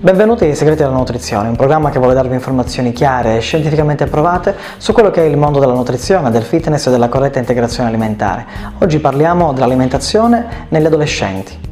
Benvenuti ai Segreti della Nutrizione, un programma che vuole darvi informazioni chiare e scientificamente provate su quello che è il mondo della nutrizione, del fitness e della corretta integrazione alimentare. Oggi parliamo dell'alimentazione negli adolescenti.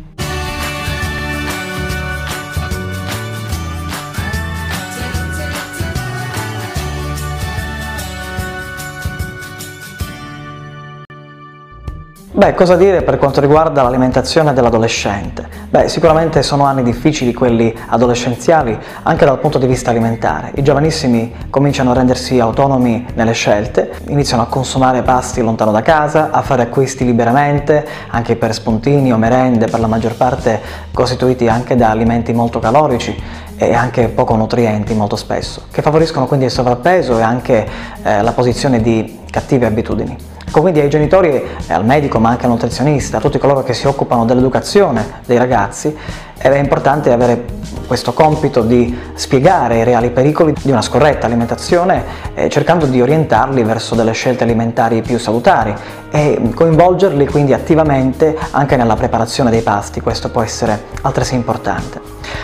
Beh, cosa dire per quanto riguarda l'alimentazione dell'adolescente? Beh, sicuramente sono anni difficili quelli adolescenziali anche dal punto di vista alimentare. I giovanissimi cominciano a rendersi autonomi nelle scelte, iniziano a consumare pasti lontano da casa, a fare acquisti liberamente, anche per spuntini o merende, per la maggior parte costituiti anche da alimenti molto calorici e anche poco nutrienti molto spesso, che favoriscono quindi il sovrappeso e anche eh, la posizione di cattive abitudini. Ecco, quindi ai genitori e al medico, ma anche al nutrizionista, a tutti coloro che si occupano dell'educazione dei ragazzi, è importante avere questo compito di spiegare i reali pericoli di una scorretta alimentazione eh, cercando di orientarli verso delle scelte alimentari più salutari e coinvolgerli quindi attivamente anche nella preparazione dei pasti, questo può essere altresì importante.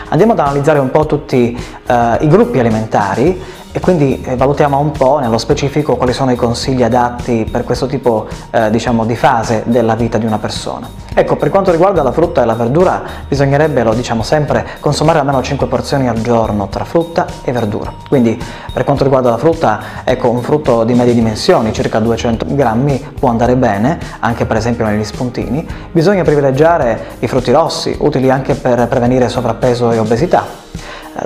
Andiamo ad analizzare un po' tutti eh, i gruppi alimentari e quindi eh, valutiamo un po' nello specifico quali sono i consigli adatti per questo tipo eh, diciamo, di fase della vita di una persona. Ecco, per quanto riguarda la frutta e la verdura bisognerebbe, lo diciamo sempre, consumare almeno 5 porzioni al giorno tra frutta e verdura. Quindi per quanto riguarda la frutta, ecco, un frutto di medie dimensioni, circa 200 grammi, può andare bene, anche per esempio negli spuntini. Bisogna privilegiare i frutti rossi, utili anche per prevenire sovrappeso e obesità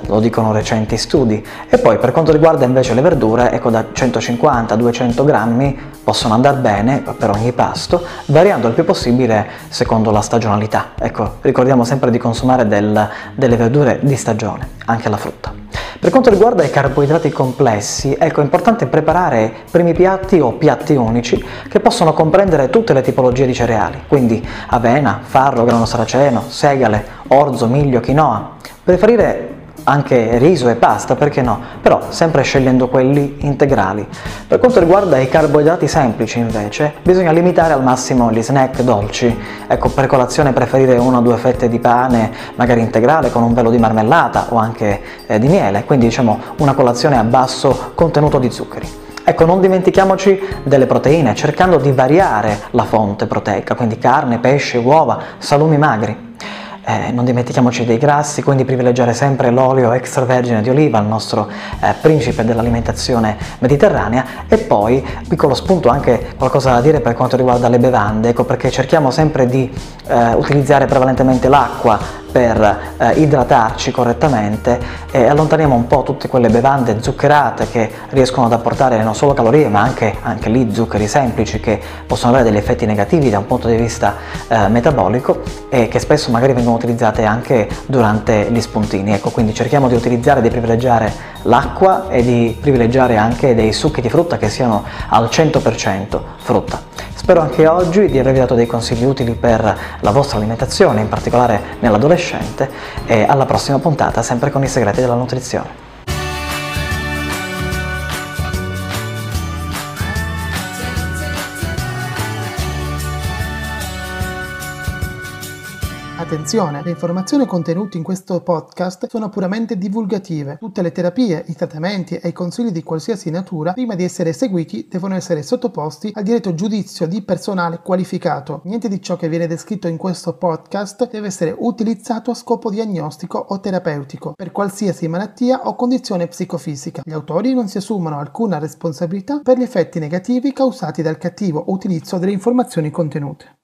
lo dicono recenti studi. E poi per quanto riguarda invece le verdure, ecco da 150-200 grammi possono andare bene per ogni pasto, variando il più possibile secondo la stagionalità. Ecco, ricordiamo sempre di consumare del, delle verdure di stagione, anche la frutta. Per quanto riguarda i carboidrati complessi, ecco, è importante preparare primi piatti o piatti unici che possono comprendere tutte le tipologie di cereali, quindi avena, farro, grano saraceno, segale, orzo, miglio, quinoa. Preferire anche riso e pasta, perché no? Però sempre scegliendo quelli integrali. Per quanto riguarda i carboidrati semplici invece, bisogna limitare al massimo gli snack dolci. Ecco, per colazione preferire una o due fette di pane, magari integrale con un velo di marmellata o anche eh, di miele, quindi diciamo una colazione a basso contenuto di zuccheri. Ecco, non dimentichiamoci delle proteine, cercando di variare la fonte proteica, quindi carne, pesce, uova, salumi magri. Eh, non dimentichiamoci dei grassi, quindi privilegiare sempre l'olio extravergine di oliva, il nostro eh, principe dell'alimentazione mediterranea. E poi, piccolo spunto, anche qualcosa da dire per quanto riguarda le bevande, ecco perché cerchiamo sempre di eh, utilizzare prevalentemente l'acqua per eh, idratarci correttamente e allontaniamo un po' tutte quelle bevande zuccherate che riescono ad apportare non solo calorie ma anche, anche lì zuccheri semplici che possono avere degli effetti negativi da un punto di vista eh, metabolico e che spesso magari vengono utilizzate anche durante gli spuntini. Ecco, quindi cerchiamo di utilizzare, di privilegiare l'acqua e di privilegiare anche dei succhi di frutta che siano al 100% frutta. Spero anche oggi di avervi dato dei consigli utili per la vostra alimentazione, in particolare nell'adolescente, e alla prossima puntata sempre con i segreti della nutrizione. Attenzione, le informazioni contenute in questo podcast sono puramente divulgative. Tutte le terapie, i trattamenti e i consigli di qualsiasi natura, prima di essere eseguiti, devono essere sottoposti al diretto giudizio di personale qualificato. Niente di ciò che viene descritto in questo podcast deve essere utilizzato a scopo diagnostico o terapeutico per qualsiasi malattia o condizione psicofisica. Gli autori non si assumono alcuna responsabilità per gli effetti negativi causati dal cattivo utilizzo delle informazioni contenute.